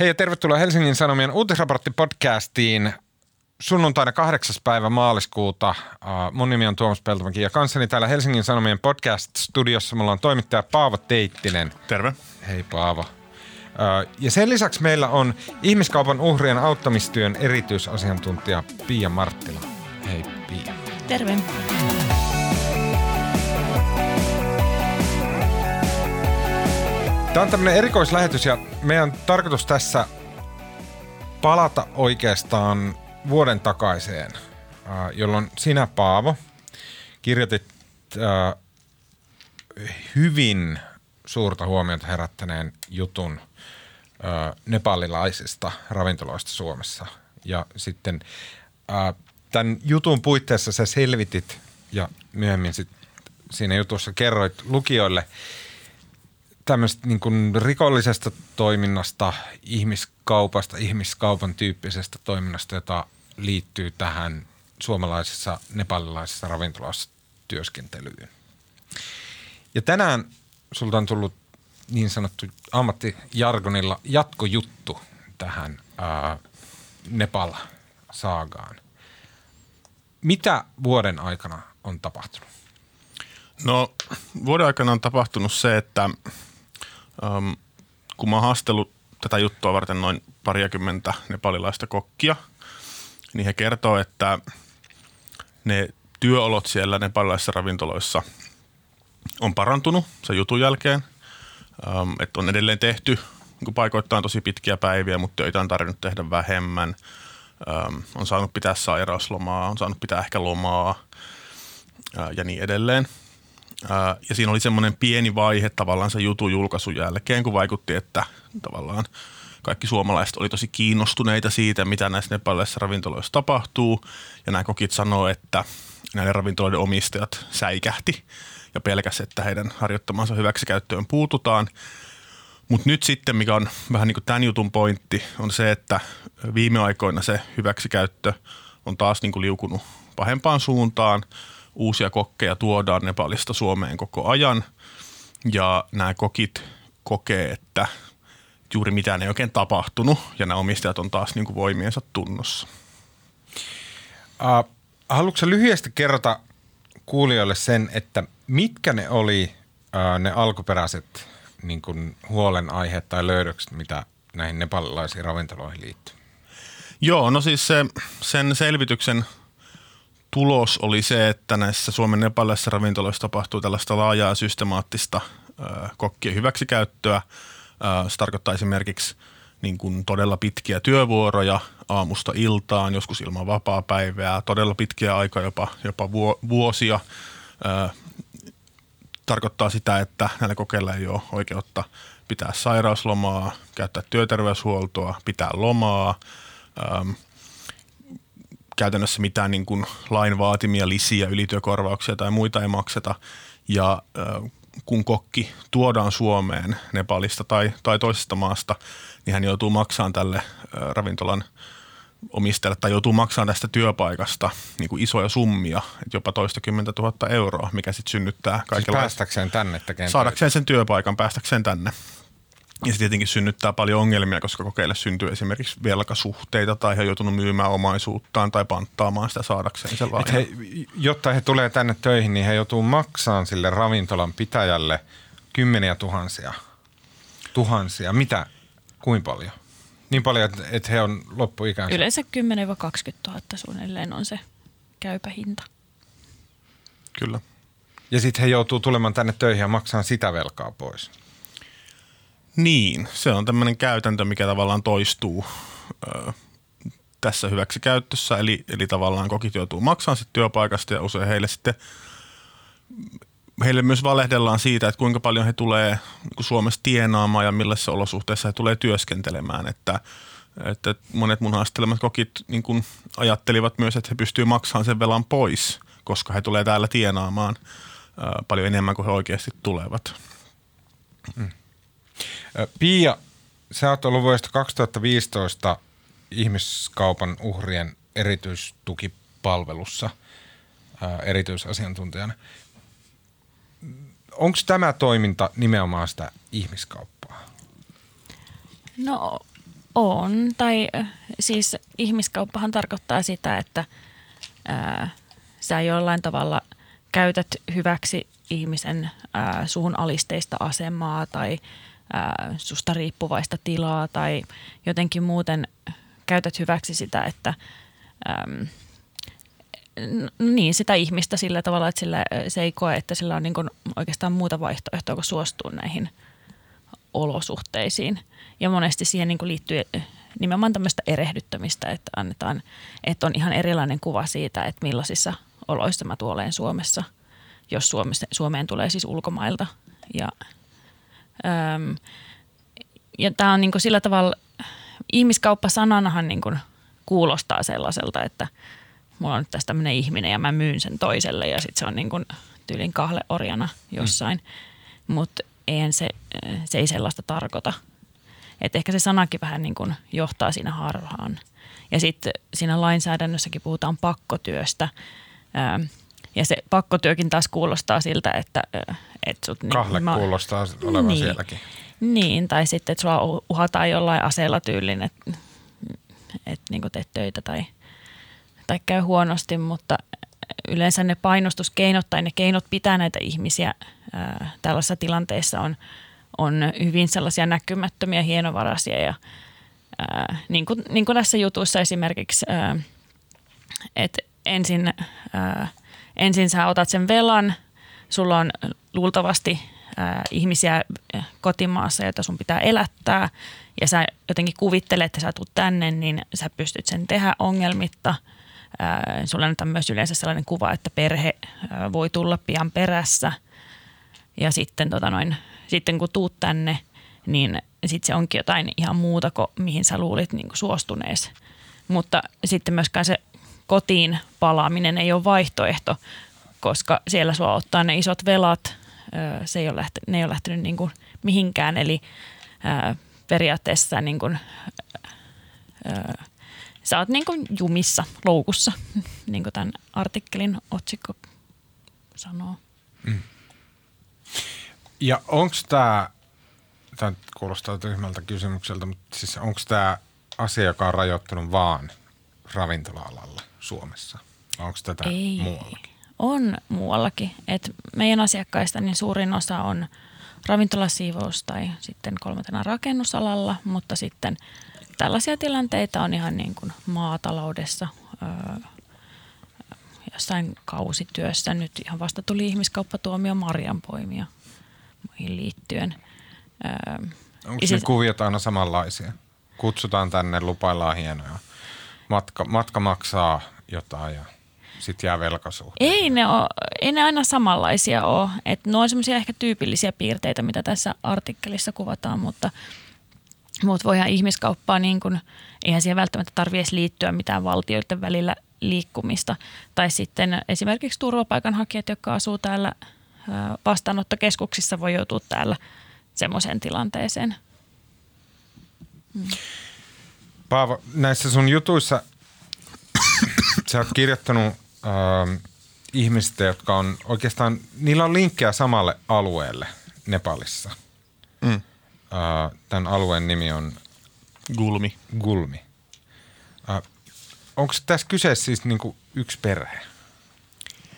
Hei ja tervetuloa Helsingin Sanomien uutisraporttipodcastiin sunnuntaina 8. päivä maaliskuuta. Mun nimi on Tuomas Peltomäki ja kanssani täällä Helsingin Sanomien podcast-studiossa mulla on toimittaja Paavo Teittinen. Terve. Hei Paavo. Ja sen lisäksi meillä on ihmiskaupan uhrien auttamistyön erityisasiantuntija Pia Marttila. Hei Pia. Terve. Tämä on tämmöinen erikoislähetys ja meidän tarkoitus tässä palata oikeastaan vuoden takaiseen, jolloin sinä Paavo kirjoitit hyvin suurta huomiota herättäneen jutun nepalilaisista ravintoloista Suomessa. Ja sitten tämän jutun puitteissa sä selvitit ja myöhemmin sit siinä jutussa kerroit lukijoille – tämmöistä niin kuin rikollisesta toiminnasta, ihmiskaupasta, ihmiskaupan tyyppisestä toiminnasta, jota liittyy tähän suomalaisessa nepalilaisessa ravintolassa työskentelyyn. Ja tänään sulta on tullut niin sanottu ammattijargonilla jatkojuttu tähän Nepal-saagaan. Mitä vuoden aikana on tapahtunut? No vuoden aikana on tapahtunut se, että Um, kun mä oon haastellut tätä juttua varten noin pariakymmentä nepalilaista kokkia, niin he kertoo, että ne työolot siellä nepalilaisissa ravintoloissa on parantunut sen jutun jälkeen. Um, että on edelleen tehty niin paikoittain tosi pitkiä päiviä, mutta töitä on tarvinnut tehdä vähemmän. Um, on saanut pitää sairauslomaa, on saanut pitää ehkä lomaa ja niin edelleen – ja siinä oli semmoinen pieni vaihe tavallaan se jutun julkaisun jälkeen, kun vaikutti, että tavallaan kaikki suomalaiset oli tosi kiinnostuneita siitä, mitä näissä nepalilaisissa ravintoloissa tapahtuu. Ja nämä kokit sanoo, että näiden ravintoloiden omistajat säikähti ja pelkäsi, että heidän harjoittamansa hyväksikäyttöön puututaan. Mutta nyt sitten, mikä on vähän niin kuin tämän jutun pointti, on se, että viime aikoina se hyväksikäyttö on taas niin kuin liukunut pahempaan suuntaan – uusia kokkeja tuodaan Nepalista Suomeen koko ajan ja nämä kokit kokee, että juuri mitään ei oikein tapahtunut ja nämä omistajat on taas niin kuin voimiensa tunnossa. Uh, haluatko lyhyesti kerrota kuulijoille sen, että mitkä ne oli uh, ne alkuperäiset niin kuin huolenaiheet tai löydökset, mitä näihin nepalilaisiin ravintoloihin liittyy? Joo, no siis se, sen selvityksen – tulos oli se, että näissä Suomen nepalaisissa ravintoloissa tapahtuu tällaista laajaa systemaattista kokkien hyväksikäyttöä. Se tarkoittaa esimerkiksi niin kuin todella pitkiä työvuoroja aamusta iltaan, joskus ilman vapaa-päivää, todella pitkiä aikaa, jopa, jopa vuosia. Tarkoittaa sitä, että näillä kokeilla ei ole oikeutta pitää sairauslomaa, käyttää työterveyshuoltoa, pitää lomaa – käytännössä mitään niin kuin lain vaatimia lisiä, ylityökorvauksia tai muita ei makseta. Ja kun kokki tuodaan Suomeen Nepalista tai, tai toisesta maasta, niin hän joutuu maksamaan tälle ravintolan omistajalle tai joutuu maksamaan tästä työpaikasta niin kuin isoja summia, jopa toista kymmentä tuhatta euroa, mikä sitten synnyttää kaikenlaista. Siis päästäkseen tänne tekemään Saadakseen sen työpaikan, päästäkseen tänne. Ja se tietenkin synnyttää paljon ongelmia, koska kokeille syntyy esimerkiksi velkasuhteita tai he on joutunut myymään omaisuuttaan tai panttaamaan sitä saadakseen sen he, Jotta he tulee tänne töihin, niin he joutuu maksamaan sille ravintolan pitäjälle kymmeniä tuhansia. Tuhansia. Mitä? Kuinka paljon? Niin paljon, että he on loppuikänsä. Yleensä 10-20 000 suunnilleen on se käypä hinta. Kyllä. Ja sitten he joutuu tulemaan tänne töihin ja maksamaan sitä velkaa pois. Niin, se on tämmöinen käytäntö, mikä tavallaan toistuu ö, tässä hyväksikäyttössä. Eli, eli tavallaan kokit joutuu maksamaan sitten työpaikasta ja usein heille sitten heille myös valehdellaan siitä, että kuinka paljon he tulee niin Suomessa tienaamaan ja millaisissa olosuhteissa he tulee työskentelemään. Että, että monet mun haastelemat kokit niin kuin ajattelivat myös, että he pystyvät maksamaan sen velan pois, koska he tulee täällä tienaamaan paljon enemmän kuin he oikeasti tulevat. Mm. Pia, sä oot ollut vuodesta 2015 ihmiskaupan uhrien erityistukipalvelussa erityisasiantuntijana. Onko tämä toiminta nimenomaan sitä ihmiskauppaa? No On, tai siis ihmiskauppahan tarkoittaa sitä, että ää, sä jollain tavalla käytät hyväksi ihmisen ää, alisteista asemaa tai ää, susta riippuvaista tilaa tai jotenkin muuten käytät hyväksi sitä, että äm, niin, sitä ihmistä sillä tavalla, että sillä, se ei koe, että sillä on niin kuin oikeastaan muuta vaihtoehtoa kuin suostua näihin olosuhteisiin. Ja monesti siihen niin kuin liittyy nimenomaan tämmöistä erehdyttämistä, että annetaan, että on ihan erilainen kuva siitä, että millaisissa oloissa mä tuoleen Suomessa, jos Suomessa, Suomeen tulee siis ulkomailta. Ja, äm, ja tämä on niin kuin sillä tavalla, ihmiskauppa sananahan niin kuin kuulostaa sellaiselta, että mulla on nyt tässä tämmöinen ihminen ja mä myyn sen toiselle ja sitten se on niin kuin tyylin kahleorjana jossain. Mm. Mutta eihän se, se ei sellaista tarkoita. Et ehkä se sanakin vähän niin kuin johtaa siinä harhaan. Ja sitten siinä lainsäädännössäkin puhutaan pakkotyöstä. Ja se pakkotyökin taas kuulostaa siltä, että... että sut, niin Kahle mä, kuulostaa olevan niin, sielläkin. Niin, tai sitten, että sua uhataan jollain aseella tyylin, että, että niin teet töitä tai, tai käy huonosti, mutta yleensä ne painostuskeinot tai ne keinot pitää näitä ihmisiä ää, tällaisessa tilanteessa on, on hyvin sellaisia näkymättömiä, hienovaraisia ja ää, niin, kuin, niin kuin tässä jutussa esimerkiksi, että ensin, ää, ensin sä otat sen velan, sulla on luultavasti ää, ihmisiä kotimaassa, joita sun pitää elättää ja sä jotenkin kuvittelet, että sä tulet tänne, niin sä pystyt sen tehdä ongelmitta – Sulla annetaan myös yleensä sellainen kuva, että perhe voi tulla pian perässä. Ja sitten, tota noin, sitten kun tuut tänne, niin sitten se onkin jotain ihan muuta kuin mihin sä luulit niin kuin suostunees. Mutta sitten myöskään se kotiin palaaminen ei ole vaihtoehto, koska siellä sua ottaa ne isot velat. Se ei ole lähtenyt, ne ei ole lähtenyt niin kuin mihinkään, eli periaatteessa niin kuin, sä oot niin kuin jumissa, loukussa, niin kuin tämän artikkelin otsikko sanoo. Mm. Ja onko tämä, tämä kuulostaa tyhmältä kysymykseltä, mutta siis onko tämä asia, joka on rajoittunut vaan ravintola-alalla Suomessa? Onko tätä Ei. muuallakin? On muuallakin. Et meidän asiakkaista niin suurin osa on ravintolasiivous tai sitten kolmantena rakennusalalla, mutta sitten tällaisia tilanteita on ihan niin kuin maataloudessa, öö, jossain kausityössä. Nyt ihan vasta tuli ihmiskauppatuomio marjanpoimia liittyen. Öö, Onko ne kuviot aina samanlaisia? Kutsutaan tänne, lupaillaan hienoja. Matka, matka maksaa jotain ja sitten jää velkasuhde. Ei ne, ole, ei ne aina samanlaisia ole. Et ne on semmoisia ehkä tyypillisiä piirteitä, mitä tässä artikkelissa kuvataan, mutta – mutta voihan ihmiskauppaa, niin kun, eihän siihen välttämättä tarvitse edes liittyä mitään valtioiden välillä liikkumista. Tai sitten esimerkiksi turvapaikanhakijat, jotka asuu täällä vastaanottokeskuksissa, voi joutua täällä semmoiseen tilanteeseen. Mm. Paavo, näissä sun jutuissa sä oot kirjoittanut äh, ihmisistä, jotka on oikeastaan, niillä on linkkejä samalle alueelle Nepalissa. Mm tämän alueen nimi on Gulmi. Gulmi. Onko tässä kyseessä siis niinku yksi perhe?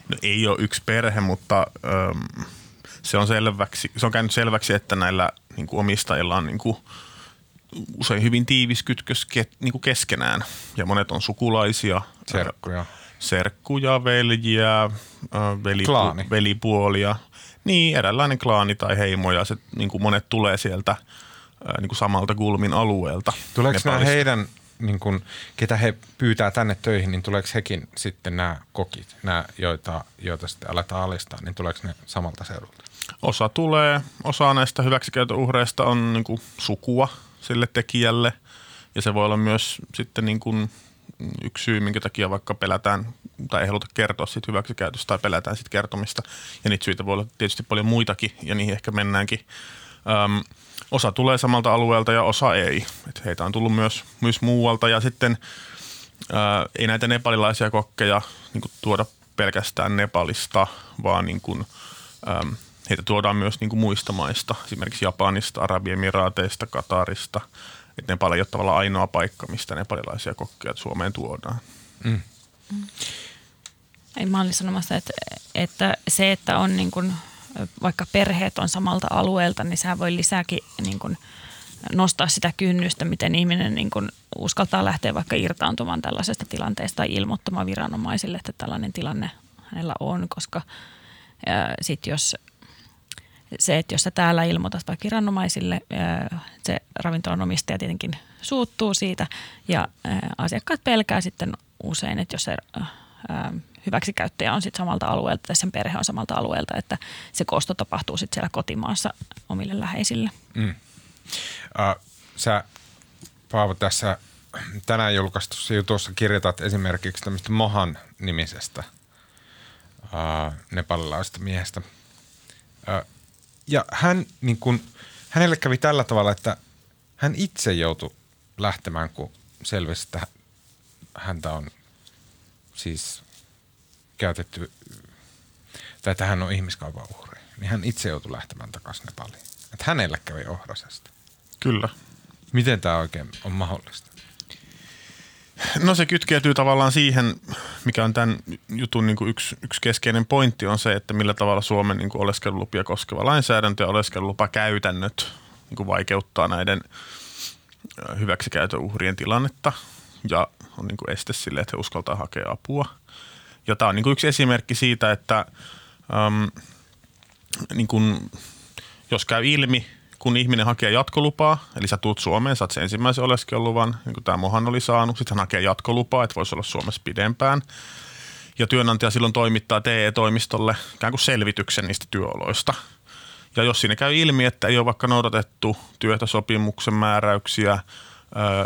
No ei ole yksi perhe, mutta äm, se, on selväksi, se on käynyt selväksi, että näillä niin kuin omistajilla on niin kuin, usein hyvin tiivis kytkös ke, niin kuin keskenään. Ja monet on sukulaisia. Serkkuja. Serkkuja, veljiä, velipu, velipuolia – niin, eräänlainen klaani tai heimo ja se, niin kuin monet tulee sieltä niin kuin samalta Gulmin alueelta. Tuleeko nämä heidän, niin kuin, ketä he pyytää tänne töihin, niin tuleeko hekin sitten nämä kokit, nämä, joita, joita sitten aletaan alistaa, niin tuleeko ne samalta seudulta? Osa tulee, osa näistä hyväksikäytön uhreista on niin kuin sukua sille tekijälle ja se voi olla myös sitten niin kuin yksi syy, minkä takia vaikka pelätään tai ei haluta kertoa siitä hyväksikäytöstä tai pelätään siitä kertomista. Ja niitä syitä voi olla tietysti paljon muitakin ja niihin ehkä mennäänkin. Öm, osa tulee samalta alueelta ja osa ei. Et heitä on tullut myös, myös muualta ja sitten ää, ei näitä nepalilaisia kokkeja niin tuoda pelkästään Nepalista, vaan niin kuin, äm, heitä tuodaan myös niin kuin muista maista, esimerkiksi Japanista, Arabiemiraateista, Katarista, Että Nepal ei ole tavallaan ainoa paikka, mistä nepalilaisia kokkeja Suomeen tuodaan. Mm. Ei, mä olin sanomassa, että, että se, että on niin kuin, vaikka perheet on samalta alueelta, niin sehän voi lisääkin niin kuin, nostaa sitä kynnystä, miten ihminen niin kuin, uskaltaa lähteä vaikka irtaantumaan tällaisesta tilanteesta tai ilmoittamaan viranomaisille, että tällainen tilanne hänellä on, koska sitten jos se, että jos sä täällä ilmoitat vaikka viranomaisille, se ravintolan omistaja tietenkin suuttuu siitä ja asiakkaat pelkää sitten usein, että jos se hyväksikäyttäjä on sitten samalta alueelta tai sen perhe on samalta alueelta, että se kosto tapahtuu sitten siellä kotimaassa omille läheisille. Mm. Uh, sä Paavo tässä tänään julkaistussa jutussa kirjoitat esimerkiksi tämmöistä Mohan nimisestä uh, nepalilaista miehestä. Uh, ja hän, niin kun, hänelle kävi tällä tavalla, että hän itse joutui lähtemään, kun selvisi, että häntä on siis käytetty, tai että hän on ihmiskaupan uhri. Niin hän itse joutui lähtemään takaisin Nepaliin. Että hänelle kävi ohrasesta. Kyllä. Miten tämä oikein on mahdollista? No se kytkeytyy tavallaan siihen, mikä on tämän jutun niin kuin yksi, yksi keskeinen pointti on se, että millä tavalla Suomen niin kuin oleskelulupia koskeva lainsäädäntö ja oleskelulupakäytännöt niin kuin vaikeuttaa näiden hyväksikäytön uhrien tilannetta ja on niin kuin este sille, että he uskaltaa hakea apua. Ja tämä on niin kuin yksi esimerkki siitä, että äm, niin kuin, jos käy ilmi, kun ihminen hakee jatkolupaa, eli sä tuut Suomeen, saat sen ensimmäisen oleskeluluvan, niin kuin tämä Mohan oli saanut, sitten hän hakee jatkolupaa, että voisi olla Suomessa pidempään. Ja työnantaja silloin toimittaa TE-toimistolle ikään kuin selvityksen niistä työoloista. Ja jos siinä käy ilmi, että ei ole vaikka noudatettu työehtosopimuksen määräyksiä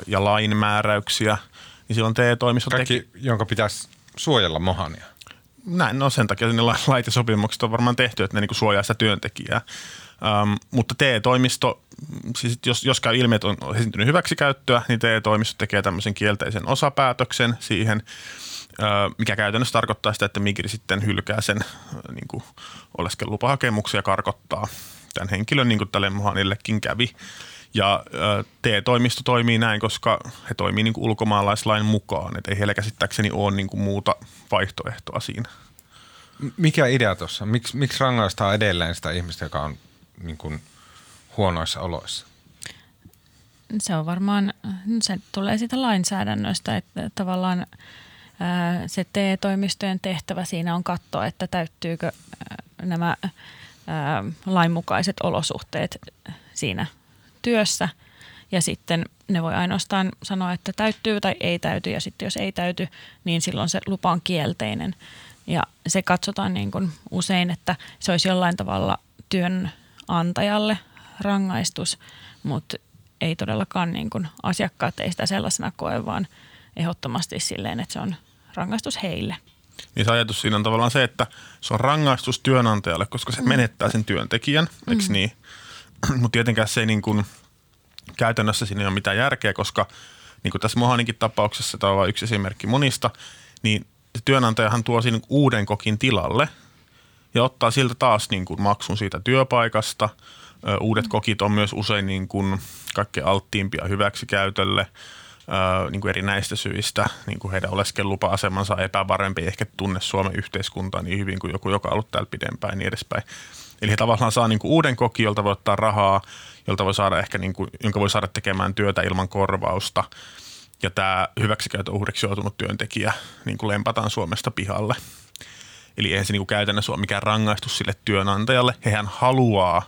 ja lain määräyksiä, niin silloin TE-toimisto Kaikki, teki... jonka pitäisi suojella Mohania. Näin, no sen takia ne lait ja sopimukset on varmaan tehty, että ne niin suojaa sitä työntekijää. Um, mutta TE-toimisto, siis jos, jos käy ilmi, että on esiintynyt hyväksikäyttöä, niin TE-toimisto tekee tämmöisen kielteisen osapäätöksen siihen, mikä käytännössä tarkoittaa sitä, että Migri sitten hylkää sen niin kuin oleskelulupahakemuksen ja karkottaa tämän henkilön, niin kuin tälle Mohanillekin kävi. Ja TE-toimisto toimii näin, koska he toimii niin kuin ulkomaalaislain mukaan, että ei heillä käsittääkseni ole niin kuin muuta vaihtoehtoa siinä. Mikä idea tuossa? Miks, miksi rangaistaan edelleen sitä ihmistä, joka on niin kuin huonoissa oloissa? Se on varmaan, se tulee siitä lainsäädännöstä, että tavallaan se TE-toimistojen tehtävä siinä on katsoa, että täyttyykö nämä lainmukaiset olosuhteet siinä työssä. Ja sitten ne voi ainoastaan sanoa, että täyttyy tai ei täyty. Ja sitten jos ei täyty, niin silloin se lupa on kielteinen. Ja se katsotaan niin kuin usein, että se olisi jollain tavalla työnantajalle rangaistus, mutta ei todellakaan niin kuin asiakkaat ei sitä sellaisena koe, vaan ehdottomasti silleen, että se on rangaistus heille. Niin se ajatus siinä on tavallaan se, että se on rangaistus työnantajalle, koska se mm. menettää sen työntekijän, eikö mm. niin? Mutta tietenkään se ei niin kuin, käytännössä siinä ei ole mitään järkeä, koska niin kuin tässä Mohaninkin tapauksessa, tämä on vain yksi esimerkki monista, niin työnantajahan tuo siinä uuden kokin tilalle ja ottaa siltä taas niin kuin maksun siitä työpaikasta. Uudet kokit on myös usein niin kuin kaikkein alttiimpia hyväksikäytölle – niin kuin erinäistä syistä, niin kuin heidän oleskellupa-asemansa epävarempi, ehkä tunne Suomen yhteiskuntaa niin hyvin kuin joku, joka on ollut täällä pidempään ja niin edespäin. Eli he tavallaan saa niin kuin uuden koki, jolta voi ottaa rahaa, jolta voi saada ehkä niin kuin, jonka voi saada tekemään työtä ilman korvausta. Ja tämä hyväksikäytön uhriksi joutunut työntekijä niin kuin lempataan Suomesta pihalle. Eli eihän se niin kuin käytännössä ole mikään rangaistus sille työnantajalle. Hehän haluaa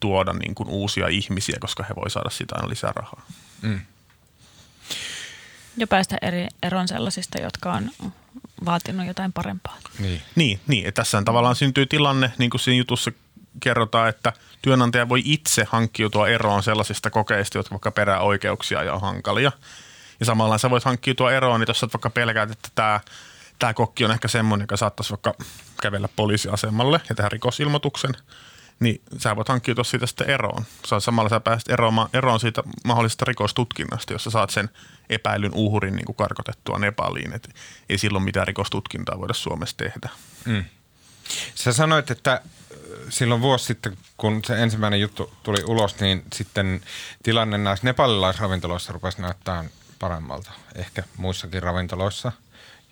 tuoda niin kuin uusia ihmisiä, koska he voi saada sitä aina lisää rahaa. Mm. Ja päästä eri eron sellaisista, jotka on vaatinut jotain parempaa. Niin, niin, niin tässä tavallaan syntyy tilanne, niin kuin siinä jutussa kerrotaan, että työnantaja voi itse hankkiutua eroon sellaisista kokeista, jotka vaikka perää oikeuksia ja on hankalia. Ja samalla sä voit hankkiutua eroon, niin jos sä vaikka pelkäät, että tämä, tämä kokki on ehkä semmoinen, joka saattaisi vaikka kävellä poliisiasemalle ja tehdä rikosilmoituksen – niin sä voit hankkiutua siitä sitten eroon. Samalla sä pääset eroon, eroon siitä mahdollisesta rikostutkinnasta, jossa saat sen epäilyn uhrin niin kuin karkotettua Nepaliin. Et ei silloin mitään rikostutkintaa voida Suomessa tehdä. Mm. Sä sanoit, että äh, silloin vuosi sitten, kun se ensimmäinen juttu tuli ulos, niin sitten tilanne näissä nepalilaisravintoloissa rupesi näyttää paremmalta. Ehkä muissakin ravintoloissa,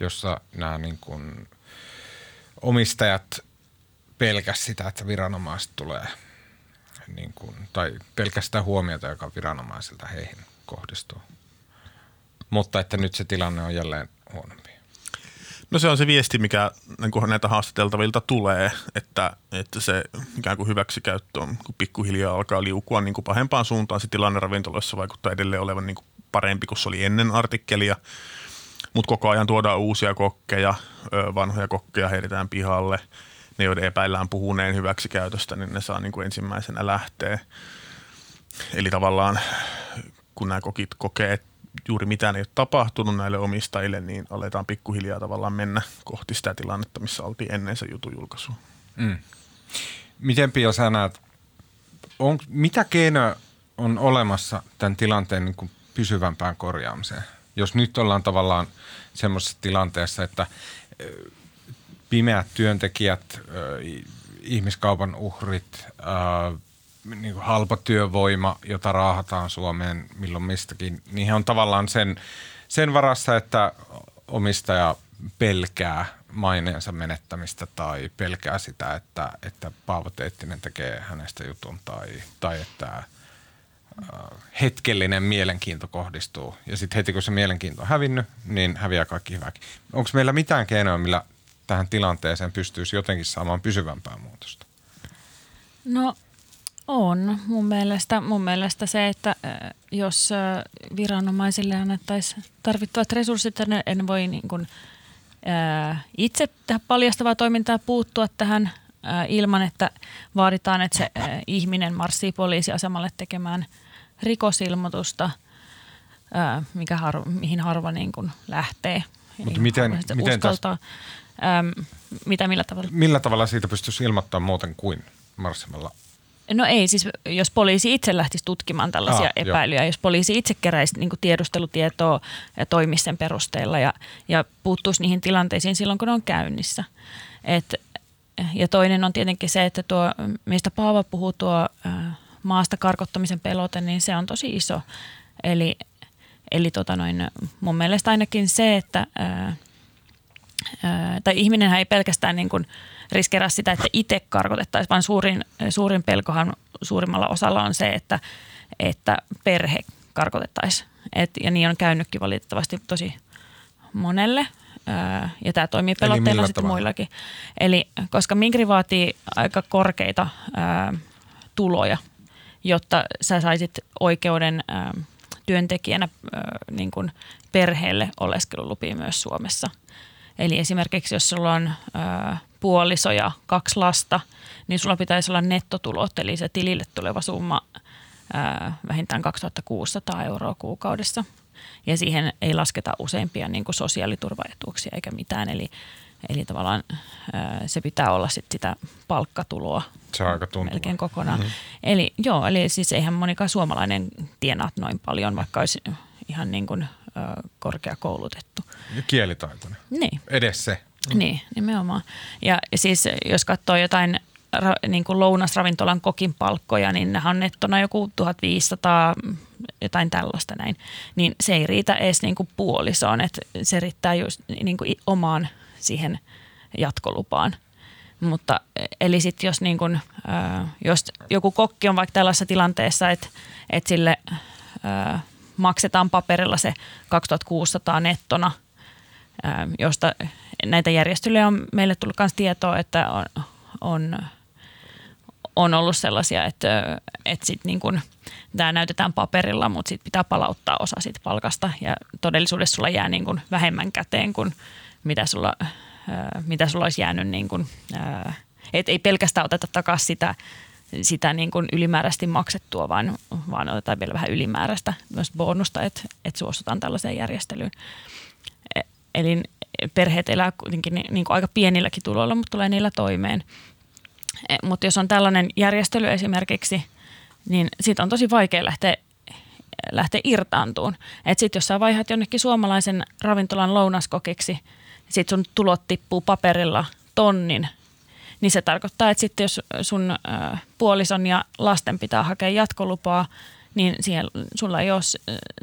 jossa nämä niin kuin omistajat pelkäs sitä, että viranomaiset tulee, niin kuin, tai pelkästään huomiota, joka viranomaisilta heihin kohdistuu. Mutta että nyt se tilanne on jälleen huonompi. No se on se viesti, mikä niin näitä haastateltavilta tulee, että, että se ikään kuin hyväksikäyttö on, kun pikkuhiljaa alkaa liukua niin kuin pahempaan suuntaan. Se tilanne ravintoloissa vaikuttaa edelleen olevan niin kuin parempi kuin se oli ennen artikkelia, mutta koko ajan tuodaan uusia kokkeja, vanhoja kokkeja heitetään pihalle. Ne, joiden epäillään puhuneen hyväksikäytöstä, niin ne saa niin kuin ensimmäisenä lähteä. Eli tavallaan kun nämä kokit kokee, että juuri mitään ei ole tapahtunut näille omistajille, niin aletaan pikkuhiljaa tavallaan mennä kohti sitä tilannetta, missä oltiin ennen se jutun julkaisua. Mm. Miten Pia sä näet, on, mitä keinoja on olemassa tämän tilanteen niin kuin pysyvämpään korjaamiseen? Jos nyt ollaan tavallaan semmoisessa tilanteessa, että pimeät työntekijät, ihmiskaupan uhrit, niin kuin halpa työvoima, jota raahataan Suomeen milloin mistäkin, niin he on tavallaan sen, sen varassa, että omistaja pelkää maineensa menettämistä tai pelkää sitä, että, että Paavo Teettinen tekee hänestä jutun tai, tai että hetkellinen mielenkiinto kohdistuu. Ja sitten heti kun se mielenkiinto on hävinnyt, niin häviää kaikki hyväkin. Onko meillä mitään keinoja, millä tähän tilanteeseen pystyisi jotenkin saamaan pysyvämpää muutosta? No on mun mielestä, mun mielestä se, että jos viranomaisille annettaisiin tarvittavat resurssit, ne en voi niin kuin, itse tehdä paljastavaa toimintaa puuttua tähän ilman, että vaaditaan, että se ihminen marssii poliisiasemalle tekemään rikosilmoitusta, mikä harva, mihin harva niin kuin lähtee. Mutta miten, miten tästä, mitä millä tavalla? Millä tavalla siitä pystyisi ilmoittamaan muuten kuin marssimalla No ei, siis jos poliisi itse lähtisi tutkimaan tällaisia Aa, epäilyjä, jo. jos poliisi itse keräisi niin tiedustelutietoa ja toimisi sen perusteella ja, ja puuttuisi niihin tilanteisiin silloin, kun ne on käynnissä. Et, ja toinen on tietenkin se, että tuo, mistä Paava puhuu, tuo maasta karkottamisen pelote, niin se on tosi iso. Eli, eli tota noin, mun mielestä ainakin se, että ää, ää, tai ihminenhän ei pelkästään niin kuin – riskeeraa sitä, että itse karkotettaisiin, vaan suurin, suurin pelkohan suurimmalla osalla on se, että, että perhe karkotettaisiin. Et, ja niin on käynytkin valitettavasti tosi monelle. ja tämä toimii pelotteena sitten muillakin. Eli koska Migri vaatii aika korkeita ää, tuloja, jotta sä saisit oikeuden ää, työntekijänä ää, niin kuin perheelle oleskelulupia myös Suomessa. Eli esimerkiksi jos sulla on ää, puoliso ja kaksi lasta, niin sulla pitäisi olla nettotulot, eli se tilille tuleva summa ää, vähintään 2600 euroa kuukaudessa. Ja siihen ei lasketa useimpia niin kuin sosiaaliturvaetuuksia eikä mitään, eli, eli tavallaan ää, se pitää olla sit sitä palkkatuloa se on aika melkein kokonaan. Mm-hmm. Eli joo, eli siis eihän monikaan suomalainen tienaa noin paljon, vaikka olisi ihan niin kuin, korkeakoulutettu. Ja kielitaitoinen. Niin. Edes se. Mm. Niin, nimenomaan. Ja siis jos katsoo jotain ra, niin kuin lounasravintolan kokin palkkoja, niin nehän on nettona joku 1500, jotain tällaista näin. Niin se ei riitä edes niin kuin puolisoon, että se riittää just niin kuin omaan siihen jatkolupaan. Mutta eli sitten jos, niin kun, jos joku kokki on vaikka tällaisessa tilanteessa, että, että sille maksetaan paperilla se 2600 nettona, josta näitä järjestelyjä on meille tullut myös tietoa, että on, on, on ollut sellaisia, että, että sit niin kun, tämä näytetään paperilla, mutta sitten pitää palauttaa osa siitä palkasta. Ja todellisuudessa sulla jää niin kun vähemmän käteen kuin mitä sulla, mitä sulla olisi jäänyt, niin kun, et ei pelkästään oteta takaisin sitä, sitä niin kuin ylimääräisesti maksettua, vaan, vaan otetaan vielä vähän ylimääräistä myös bonusta, että, että suostutaan tällaiseen järjestelyyn. E, eli perheet elää kuitenkin niin kuin aika pienilläkin tuloilla, mutta tulee niillä toimeen. E, mutta jos on tällainen järjestely esimerkiksi, niin siitä on tosi vaikea lähteä, lähteä irtaantuun. Että sitten jos sä vaihdat jonnekin suomalaisen ravintolan lounaskokiksi, sitten sun tulot tippuu paperilla tonnin, niin se tarkoittaa, että sitten jos sun puolison ja lasten pitää hakea jatkolupaa, niin siellä, sulla ei ole,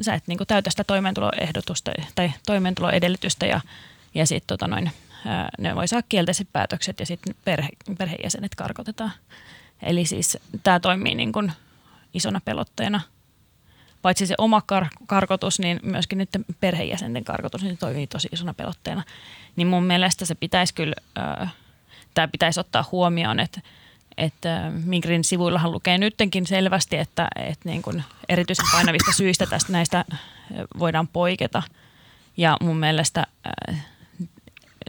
sä et niin täytä sitä toimeentuloehdotusta tai toimeentuloedellytystä ja, ja sitten tota noin, ne voi saada kielteiset päätökset ja sitten perhe, perheenjäsenet karkotetaan. Eli siis tämä toimii niin kuin isona pelotteena. Paitsi se oma kar- karkotus, niin myöskin nyt perheenjäsenten karkotus niin toimii tosi isona pelotteena. Niin mun mielestä se pitäisi kyllä, tämä pitäisi ottaa huomioon, että että Migrin sivuillahan lukee nyttenkin selvästi, että, että niin kuin erityisen painavista syistä tästä näistä voidaan poiketa. Ja mun mielestä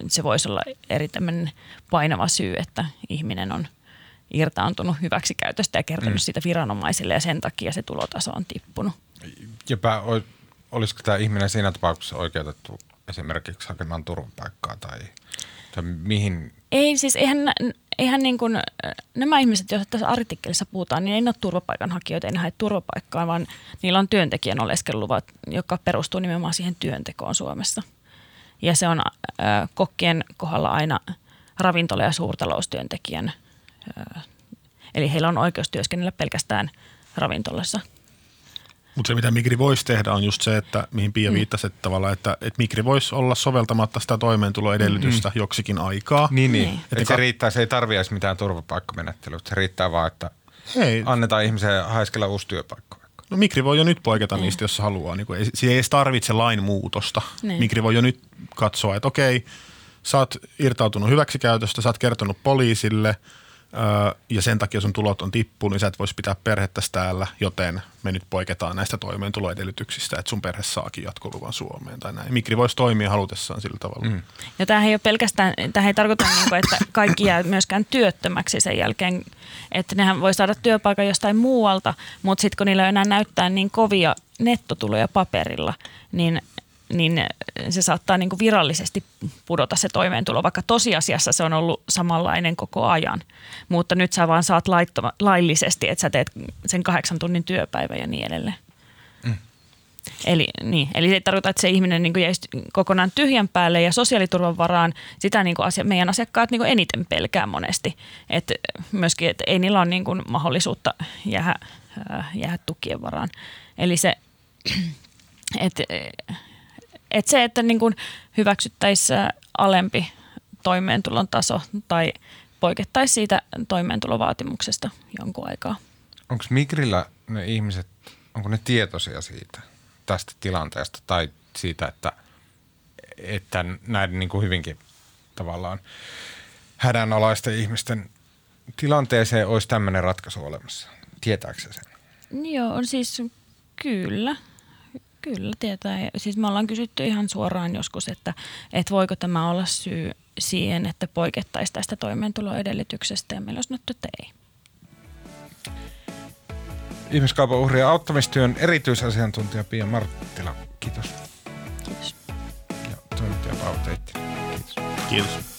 se voisi olla erittäin painava syy, että ihminen on irtaantunut hyväksikäytöstä ja kertonut mm. sitä viranomaisille ja sen takia se tulotaso on tippunut. Jepä, olisiko tämä ihminen siinä tapauksessa oikeutettu esimerkiksi hakemaan turvapaikkaa tai, tai mihin? Ei siis, eihän, eihän niin kuin, nämä ihmiset, joista tässä artikkelissa puhutaan, niin ei ole turvapaikanhakijoita, ei ne hae turvapaikkaa, vaan niillä on työntekijän oleskeluluvat, joka perustuu nimenomaan siihen työntekoon Suomessa – ja se on äh, kokkien kohdalla aina ravintola- ja suurtaloustyöntekijän. Eli heillä on oikeus työskennellä pelkästään ravintolassa. Mutta se, mitä Migri voisi tehdä, on just se, että mihin Pia mm. viittasi, että, tavallaan, että, että Migri voisi olla soveltamatta sitä toimeentuloedellytystä mm. joksikin aikaa. Niin, niin. niin. Että se riittää, se ei tarvitse mitään turvapaikkamenettelyä. Se riittää vaan, että Hei. annetaan ihmisen haiskella uusi työpaikka. No Mikri voi jo nyt poiketa niistä, jos haluaa. Niin kuin, ei, ei edes tarvitse lain muutosta. Niin. Mikri voi jo nyt katsoa, että okei, sä oot irtautunut hyväksikäytöstä, sä oot kertonut poliisille – ja sen takia sun tulot on tippunut, niin sä et voisi pitää perhettä täällä, joten me nyt poiketaan näistä toimeentuloedellytyksistä, että sun perhe saakin jatkoluvan Suomeen tai näin. Mikri voisi toimia halutessaan sillä tavalla. Mm. Ja tämähän ei ole pelkästään, tämähän ei tarkoita, niin kuin, että kaikki jää myöskään työttömäksi sen jälkeen, että nehän voi saada työpaikan jostain muualta, mutta sitten kun niillä ei enää näyttää niin kovia nettotuloja paperilla, niin niin se saattaa niin kuin virallisesti pudota se toimeentulo, vaikka tosiasiassa se on ollut samanlainen koko ajan. Mutta nyt sä vaan saat laittoma, laillisesti, että sä teet sen kahdeksan tunnin työpäivä ja niin edelleen. Mm. Eli, niin, eli se ei tarkoita, että se ihminen niin jäisi kokonaan tyhjän päälle ja sosiaaliturvan varaan. Sitä niin kuin asia, meidän asiakkaat niin kuin eniten pelkää monesti. Et myöskin, että ei niillä ole niin kuin mahdollisuutta jäädä, jäädä tukien varaan. Eli se, että et se, että niin kuin hyväksyttäisiin alempi toimeentulon taso tai poikettaisiin siitä toimeentulovaatimuksesta jonkun aikaa. Onko Migrillä ne ihmiset, onko ne tietoisia siitä, tästä tilanteesta tai siitä, että, että näiden niin kuin hyvinkin tavallaan hädänalaisten ihmisten tilanteeseen olisi tämmöinen ratkaisu olemassa? Tietääkö se sen? Joo, siis kyllä. Kyllä, tietää. Siis me ollaan kysytty ihan suoraan joskus, että, että voiko tämä olla syy siihen, että poikettaisiin tästä toimeentuloedellytyksestä ja meillä on sanottu, että ei. Ihmiskaupan uhrien auttamistyön erityisasiantuntija Pia Marttila, kiitos. Kiitos. Ja toimittaja Paavo Kiitos. Kiitos.